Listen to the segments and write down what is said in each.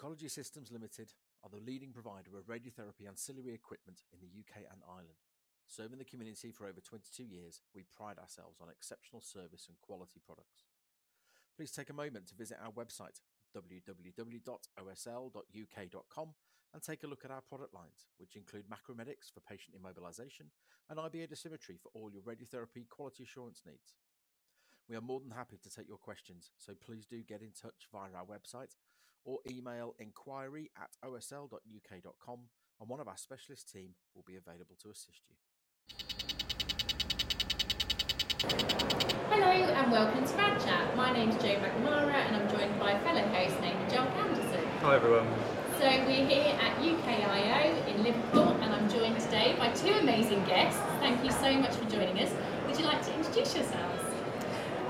Oncology Systems Limited are the leading provider of radiotherapy ancillary equipment in the U.K. and Ireland. Serving the community for over 22 years, we pride ourselves on exceptional service and quality products. Please take a moment to visit our website, www.osl.uk.com, and take a look at our product lines, which include Macromedics for patient immobilization and IBA dosimetry for all your radiotherapy quality assurance needs. We are more than happy to take your questions, so please do get in touch via our website or email inquiry@osl.uk.com, and one of our specialist team will be available to assist you. Hello and welcome to Rad Chat. My name's Jo McNamara and I'm joined by a fellow host named Joel Anderson. Hi everyone. So we're here at UKIO in Liverpool and I'm joined today by two amazing guests. Thank you so much for joining us. Would you like to introduce yourselves?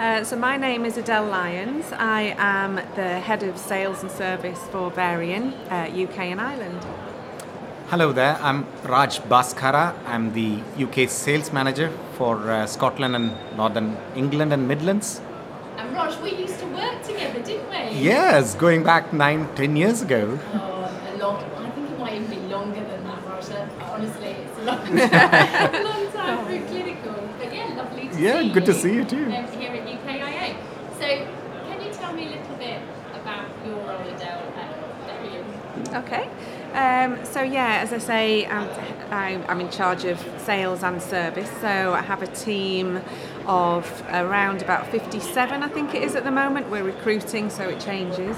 Uh, so my name is Adele Lyons. I am the head of sales and service for Varian, uh, UK and Ireland. Hello there, I'm Raj Bhaskara. I'm the UK sales manager for uh, Scotland and Northern England and Midlands. And Raj, we used to work together, didn't we? Yes, going back nine, ten years ago. Oh, a long. I think it might even be longer than that, Raj. Honestly, it's a long time. a long time for clinical. But yeah, lovely to Yeah, see you. Yeah, good to see you too. um, here at UKIO. So, can you tell me a little bit about your role, Adele, at Varian? Okay. Um, so yeah, as I say, I'm, I'm in charge of sales and service. So I have a team of around about 57, I think it is at the moment. We're recruiting, so it changes.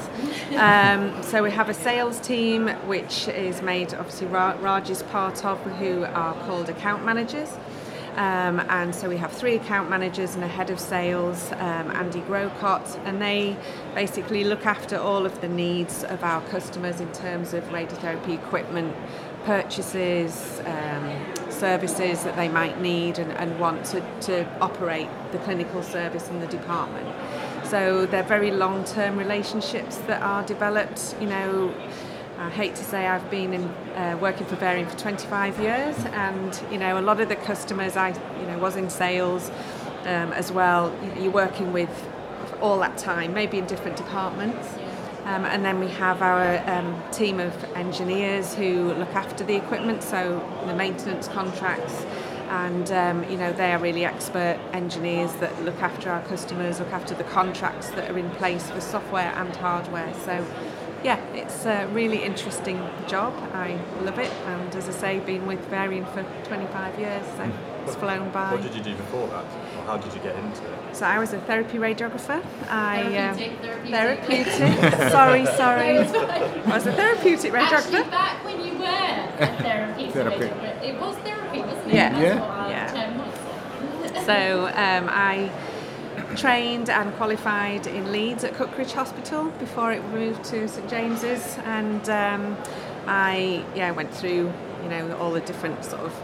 Um, so we have a sales team, which is made obviously Raj is part of, who are called account managers. Um, and so we have three account managers and a head of sales, um, Andy Grocott, and they basically look after all of the needs of our customers in terms of radiotherapy equipment purchases, um, services that they might need and, and want to, to operate the clinical service in the department. So they're very long term relationships that are developed, you know. I hate to say I've been in, uh, working for Varian for 25 years, and you know a lot of the customers I you know was in sales um, as well. You're working with all that time, maybe in different departments. Um, and then we have our um, team of engineers who look after the equipment, so the maintenance contracts, and um, you know they are really expert engineers that look after our customers, look after the contracts that are in place for software and hardware. So yeah, it's a really interesting job. I love it, and as I say, been with Varian for 25 years, so it's flown by. What did you do before that? Or how did you get into it? So I was a therapy radiographer. I uh, Therapeutic, therapeutic. therapeutic. sorry, sorry. No, it's fine. I was a therapeutic radiographer. Actually, radiographer. back when you were a therapy, radiographer, it was therapy, wasn't it? Yeah. That's Yeah. what our Yeah. term was. So um, I trained and qualified in Leeds at Cookridge Hospital before it moved to St James's, and um, I yeah went through you know all the different sort of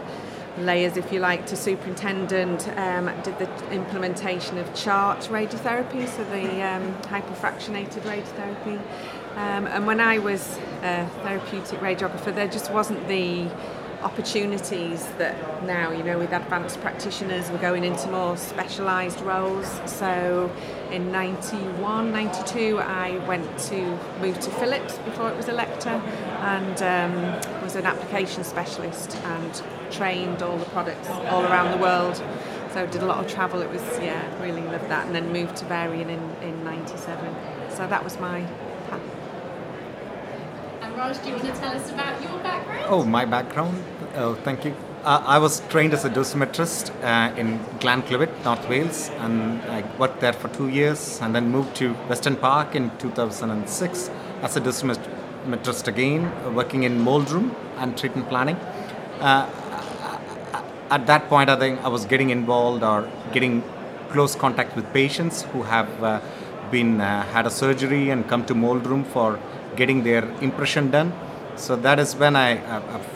layers, if you like, to superintendent. Um, did the implementation of CHART radiotherapy, so the um, hyperfractionated radiotherapy. Um, and when I was a therapeutic radiographer, there just wasn't the opportunities that now, you know, with advanced practitioners, we're going into more specialised roles. So in 91, 92, I went to move to Philips before it was Elekta and um, was an application specialist and trained all the products all around the world. So did a lot of travel. It was, yeah, really loved that. And then moved to Varian in, in 97. So that was my Raj, do you want to tell us about your background? Oh, my background? Oh, thank you. Uh, I was trained as a dosimetrist uh, in Glan Clwyd, North Wales, and I worked there for two years and then moved to Weston Park in 2006 as a dosimetrist again, working in mold room and treatment planning. Uh, at that point, I think I was getting involved or getting close contact with patients who have uh, been uh, had a surgery and come to mold room for getting their impression done. So that is when I uh, I've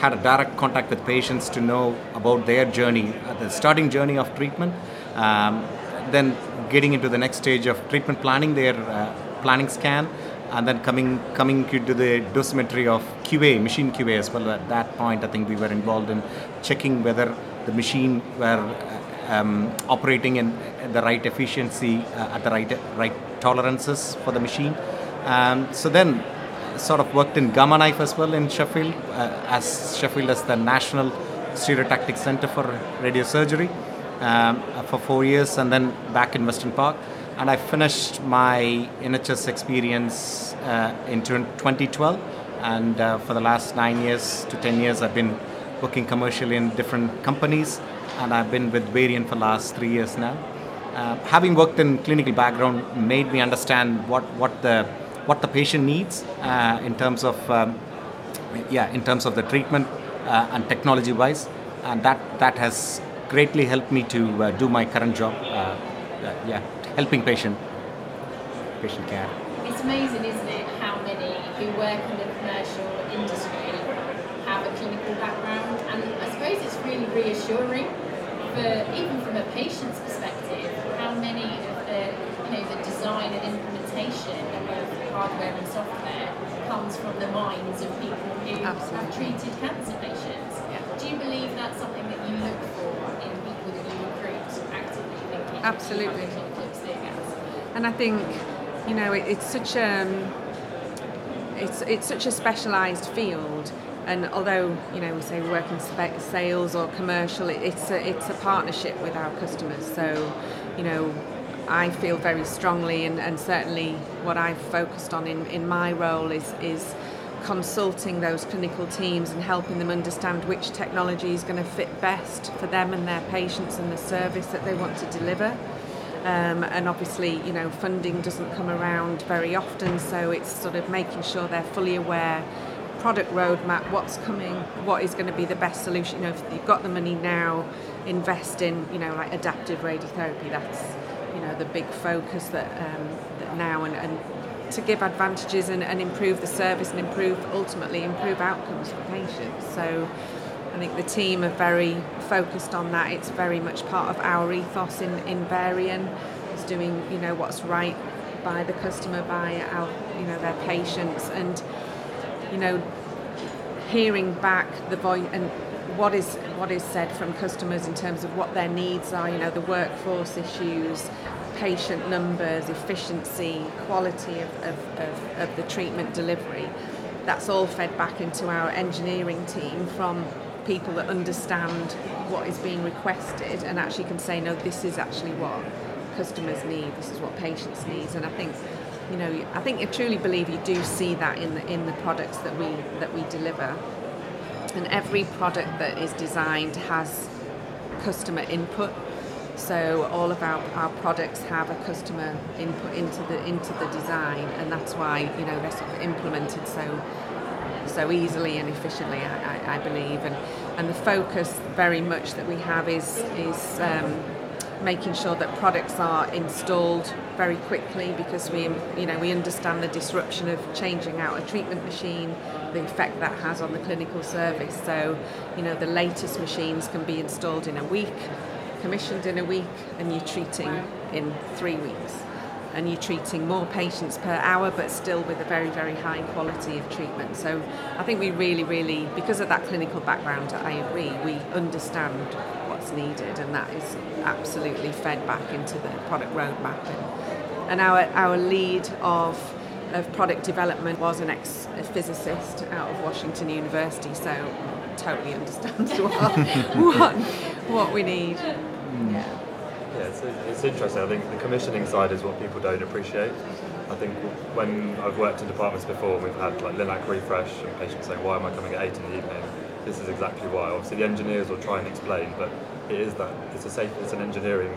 had a direct contact with patients to know about their journey, uh, the starting journey of treatment, um, then getting into the next stage of treatment planning, their uh, planning scan, and then coming coming to the dosimetry of QA, machine QA as well. At that point, I think we were involved in checking whether the machine were uh, um, operating in the right efficiency uh, at the right right tolerances for the machine. Um, so then sort of worked in Gamma Knife as well in Sheffield, uh, as Sheffield as the National Stereotactic Center for Radiosurgery um, for four years, and then back in Weston Park. And I finished my NHS experience uh, in 2012, and uh, for the last nine years to ten years, I've been working commercially in different companies, and I've been with Varian for the last three years now. Uh, having worked in clinical background made me understand what, what the what the patient needs uh, in terms of um, yeah in terms of the treatment uh, and technology wise. And that that has greatly helped me to uh, do my current job uh, uh, yeah helping patient patient care. It's amazing, isn't it, how many who work in the commercial industry have a clinical background, and I suppose it's really reassuring for even from a patient's perspective, how many of the you know the design and implementation of hardware and software comes from the minds of people who have treated cancer patients. Do you believe that's something that you look for in people that you recruit actively thinking Absolutely. have a clinical experience? And I think, you know, it, it's such a it's it's such a specialised field. And although you know we say we work in sales or commercial, it, it's a, it's a partnership with our customers. So, you know, I feel very strongly, and, and certainly what I've focused on in, in my role is is consulting those clinical teams and helping them understand which technology is going to fit best for them and their patients and the service that they want to deliver. Um, and obviously, you know, funding doesn't come around very often, so it's sort of making sure they're fully aware. Product roadmap, what's coming, what is going to be the best solution. You know, if you've got the money now, invest in, you know, like adaptive radiotherapy. That's, you know, the big focus that, um, that now and, and to give advantages and, and improve the service and improve ultimately improve outcomes for patients. So I think the team are very focused on that. It's very much part of our ethos in, in Varian. It's doing, you know, what's right by the customer, by our, you know, their patients and, you know, hearing back the voice and what is what is said from customers in terms of what their needs are, you know, the workforce issues, patient numbers, efficiency, quality of, of, of, of the treatment delivery. That's all fed back into our engineering team from people that understand what is being requested and actually can say, no, this is actually what customers need, this is what patients need. And I think, you know, I think I truly believe you do see that in the in the products that we that we deliver. And every product that is designed has customer input. So all of our, our products have a customer input into the into the design, and that's why you know they're sort of implemented so so easily and efficiently. I, I, I believe, and and the focus very much that we have is is um, making sure that products are installed very quickly because we you know we understand the disruption of changing out a treatment machine the effect that has on the clinical service. So you know the latest machines can be installed in a week commissioned in a week and you're treating in 3 weeks. And you're treating more patients per hour but still with a very very high quality of treatment. So i think we really really because of that clinical background i agree we understand needed and that is absolutely fed back into the product roadmap and, and our our lead of of product development was an ex physicist out of Washington University so totally understands what what, what we need hmm. yeah Yeah, it's, it's interesting. I think the commissioning side is what people don't appreciate. I think when I've worked in departments before, we've had like Linac refresh and patients saying, "Why am I coming at eight in the evening?" This is exactly why. Obviously, the engineers will try and explain, but it is that it's a safe, it's an engineering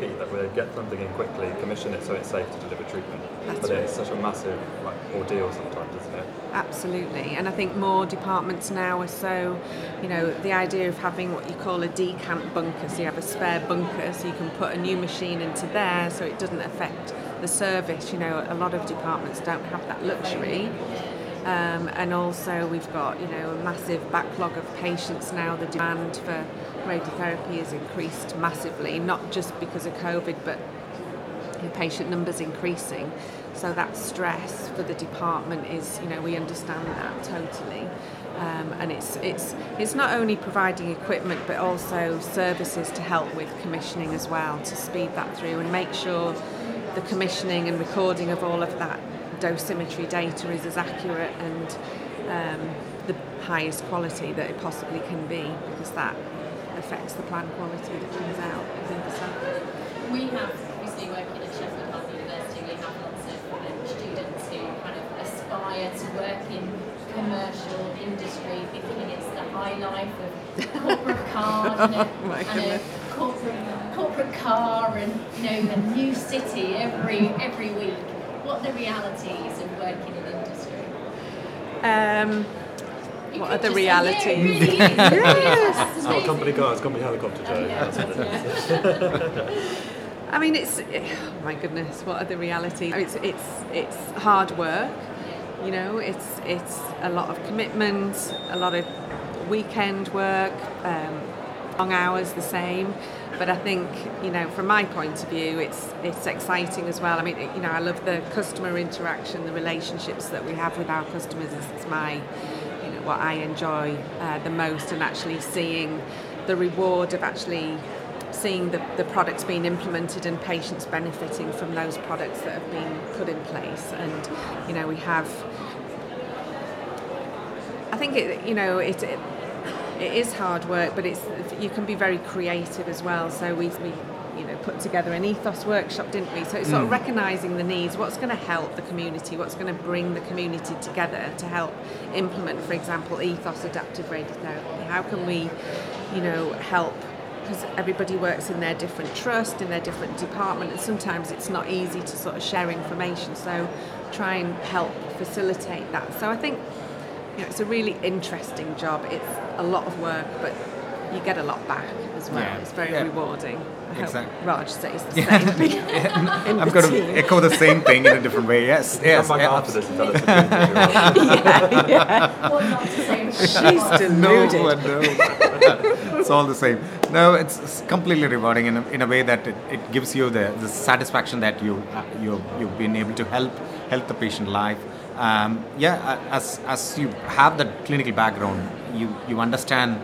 feat that we get something in quickly, commission it so it's safe to deliver treatment. That's but right. it's such a massive like ordeal sometimes, isn't it? Absolutely, and I think more departments now are so, you know, the idea of having what you call a decant bunker, so you have a spare bunker, so you can put a new machine into there, so it doesn't affect the service. You know, a lot of departments don't have that luxury. Um, and also, we've got you know a massive backlog of patients now. The demand for radiotherapy has increased massively, not just because of COVID, but patient numbers increasing. So that stress for the department is, you know, we understand that totally. Um, and it's, it's, it's not only providing equipment but also services to help with commissioning as well to speed that through and make sure the commissioning and recording of all of that dosimetry data is as accurate and um, the highest quality that it possibly can be because that affects the plan quality that comes out. I think so. We have obviously working at Sheffield Hallam University, we have lots of um, students who kind of aspire to work in commercial industry, thinking it's the high life of corporate cars and, a, Oh and a corporate corporate car and you know a new city every every week. What are the realities of working in industry? Um, You What are the realities? say. Yeah, it really is. It. It's not a company car, it's a company helicopter, Joe. Yeah, That's what it is. yeah. I mean, it's oh my goodness. What are the realities? It's it's it's hard work. You know, it's it's a lot of commitment, a lot of weekend work, um, long hours, the same. But I think you know, from my point of view, it's it's exciting as well. I mean, you know, I love the customer interaction, the relationships that we have with our customers. Is my you know what I enjoy uh, the most, and actually seeing the reward of actually seeing the, the products being implemented and patients benefiting from those products that have been put in place. And, you know, we have, I think it, you know, it, it, it is hard work, but it's, you can be very creative as well. So we, we you know, put together an ethos workshop, didn't we? So it's sort of mm. recognising the needs, what's going to help the community, what's going to bring the community together to help implement, for example, ethos adaptive radiotherapy. How can we, you know, help because everybody works in their different trust, in their different department, and sometimes it's not easy to sort of share information. So try and help facilitate that. So I think you know, it's a really interesting job. It's a lot of work, but you get a lot back as well. Yeah. It's very Yeah. rewarding. I Exactly. hope Raj says the same. in I'm the going to echo the same thing in a different way. Yes, yes. Come back yeah, after this and tell us yeah, yeah. What not to say? She's no, deluded. no. it's all the same. No, it's, it's completely rewarding in a, in a way that it, it gives you the, the satisfaction that you uh, you you've been able to help help the patient life. Um, yeah, uh, as as you have the clinical background, you you understand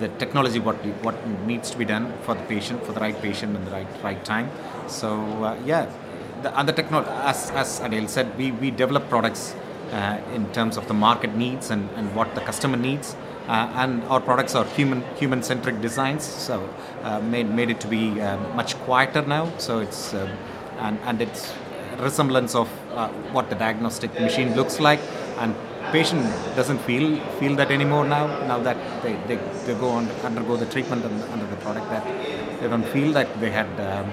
the technology what what needs to be done for the patient for the right patient in the right right time. So uh, yeah, the, and the technology as as Adele said, we we develop products uh, in terms of the market needs and, and what the customer needs. Uh, and our products are human human centric designs, so uh, made made it to be uh, much quieter now. So it's um, and and it's resemblance of uh, what the diagnostic machine looks like, and patient doesn't feel feel that anymore now. Now that they, they, they go on undergo the treatment under, under the product, that they don't feel that they had. Um,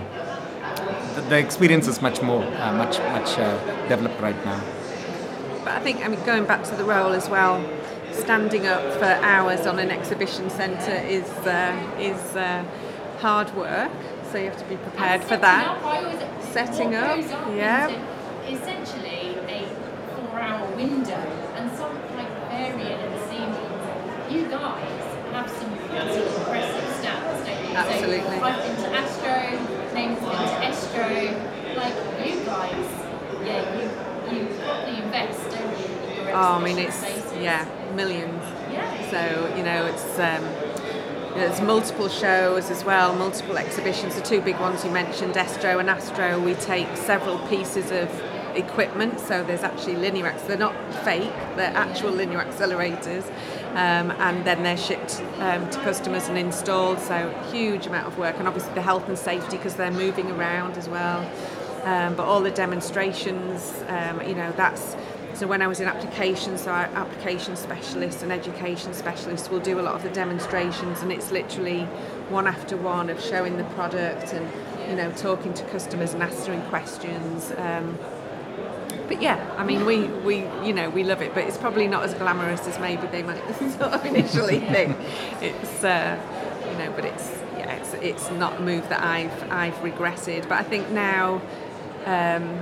the, the experience is much more uh, much much uh, developed right now. But I think, I mean, going back to the role as well, standing up for hours on an exhibition centre is uh, is uh, hard work. So you have to be prepared for that. up, I always- Setting up, yeah. Essentially a four-hour window and some like Varian and Siemens. You guys have some pretty impressive stats, don't you? Absolutely. So I've been to Astro, Name's been to Estro. Like you guys, yeah, you you properly invest, don't you? in your Oh, I mean, it's spaces. yeah, millions. Yeah. So you know, it's um, there's multiple shows as well, multiple exhibitions. The two big ones you mentioned, Estro and Astro. We take several pieces of equipment. So there's actually linear accelerators. They're not fake. They're actual linear accelerators, um, and then they're shipped um, to customers and installed. So huge amount of work, and obviously the health and safety because they're moving around as well. Um, but all the demonstrations, um, you know, that's so when I was in applications, so our application specialists and education specialists will do a lot of the demonstrations, and it's literally one after one of showing the product and you know talking to customers and answering questions. Um, but yeah, I mean, we, we you know we love it, but it's probably not as glamorous as maybe they might sort of initially think. It's uh, you know, but it's yeah, it's it's not a move that I've I've regretted. But I think now. Um,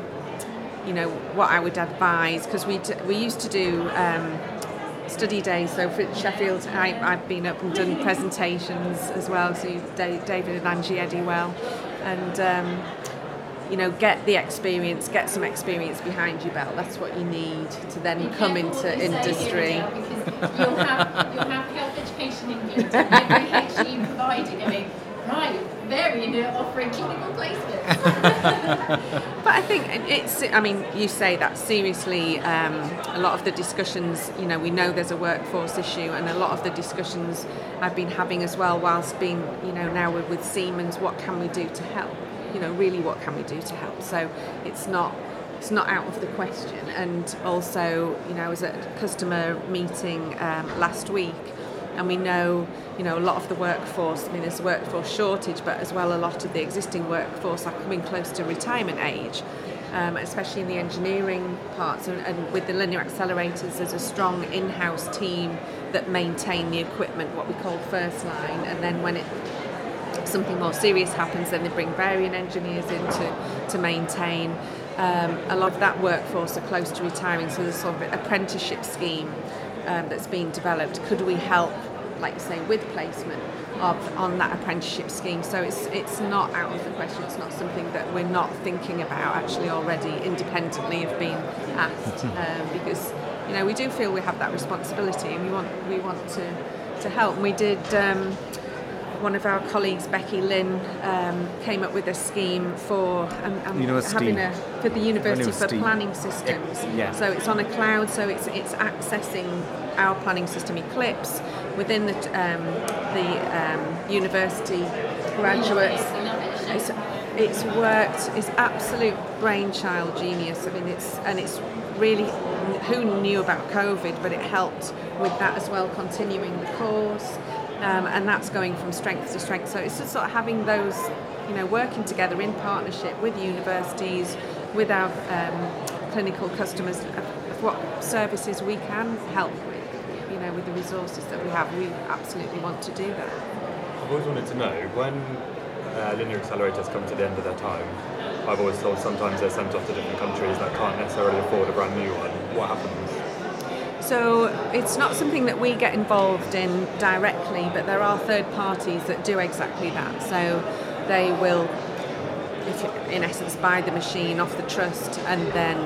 you know what I would advise because we d- we used to do um, study days. So for Sheffield, I, I've been up and done presentations as well. So David and Angie Eddywell, and um, you know get the experience, get some experience behind your belt. That's what you need to then Be come into what you say here, industry. Because you'll have you'll have health education England and every HE provider going, Right, Varian are offering clinical placements. But I think it's, I mean, you say that seriously, um, a lot of the discussions, you know, we know there's a workforce issue, and a lot of the discussions I've been having as well, whilst being, you know, now with, with Siemens, what can we do to help? You know, really, what can we do to help? So it's not. It's not out of the question, and also, you know, I was at a customer meeting um, last week, and we know you know a lot of the workforce I mean there's a workforce shortage but as well a lot of the existing workforce are coming close to retirement age um, especially in the engineering parts and, and with the linear accelerators there's a strong in-house team that maintain the equipment what we call first line and then when it something more serious happens then they bring Varian engineers in to, to maintain um, a lot of that workforce are close to retiring so there's sort of an apprenticeship scheme um, that's being developed could we help like you say, with placement of on that apprenticeship scheme. So it's it's not out of the question. It's not something that we're not thinking about actually already independently of being asked um, because you know we do feel we have that responsibility and we want we want to to help. And we did. One of our colleagues, Becky Lynn, um, came up with a scheme for um, um, having a for the university, University. for planning systems. Yeah. So it's on a cloud, so it's it's accessing our planning system Eclipse within the um, the um, university graduates. It's, it's worked. It's absolute brainchild genius. I mean, it's and it's really who knew about COVID, but it helped with that as well, continuing the course. Um, and that's going from strength to strength. So it's just sort of having those, you know, working together in partnership with universities, with our um, clinical customers, of, of what services we can help with, you know, with the resources that we have. We absolutely want to do that. I've always wanted to know when uh, linear accelerators come to the end of their time. I've always thought sometimes they're sent off to different countries that can't necessarily afford a brand new one. What happens? So it's not something that we get involved in directly, but there are third parties that do exactly that. So they will, in essence, buy the machine off the trust and then,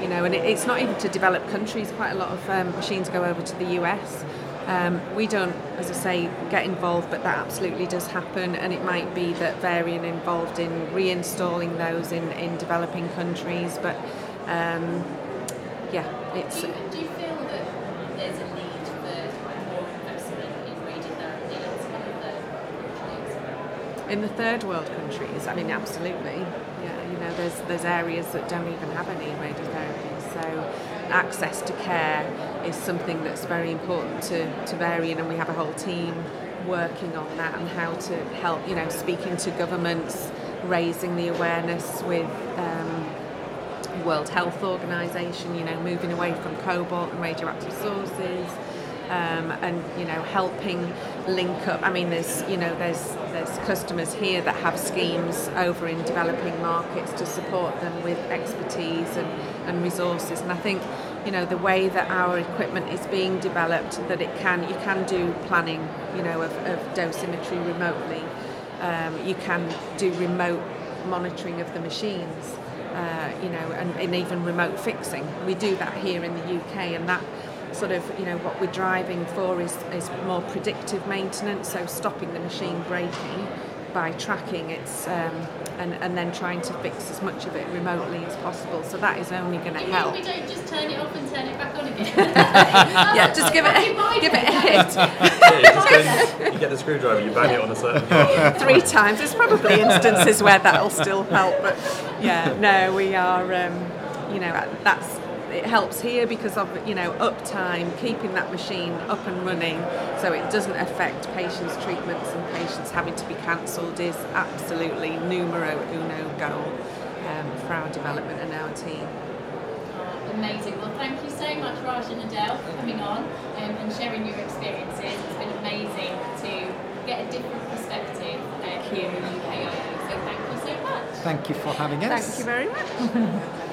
you know, and it, it's not even to developed countries. Quite a lot of um, machines go over to the US. Um, we don't, as I say, get involved, but that absolutely does happen, and it might be that Varian involved in reinstalling those in, in developing countries. But um, yeah, it's. Do you, do you feel that there's a need for more investment in radiotherapy in some of the countries? In the third world countries, I mean, absolutely. Yeah, you know, there's there's areas that don't even have any radiotherapy. So, access to care is something that's very important to to Varian, and we have a whole team working on that and how to help. You know, speaking to governments, raising the awareness with. Um, World Health Organization, you know, moving away from cobalt and radioactive sources, um, and you know, helping link up. I mean, there's you know, there's there's customers here that have schemes over in developing markets to support them with expertise and, and resources. And I think you know the way that our equipment is being developed, that it can you can do planning, you know, of, of dosimetry remotely. Um, you can do remote monitoring of the machines uh, you know, and, and even remote fixing. We do that here in the UK, and that sort of, you know, what we're driving for is, is more predictive maintenance, so stopping the machine breaking by tracking its um, and, and then trying to fix as much of it remotely as possible. So that is only going to You help. we don't just turn it off and turn it back on again? Yeah, just give it a, give it a hit Yeah, you, just go, you get the screwdriver, you bang it on a certain part. three times. There's probably instances where that'll still help, but yeah, no, we are. Um, you know, that's it helps here because of you know uptime, keeping that machine up and running, so it doesn't affect patients' treatments and patients having to be cancelled is absolutely numero uno goal um, for our development and our team. Amazing. Well, thank you so much, Raj and Adele, for coming on um, and sharing your experiences. It's been amazing to get a different perspective uh, here in UKIO. So thank you so much. Thank you for having us. Thank you very much.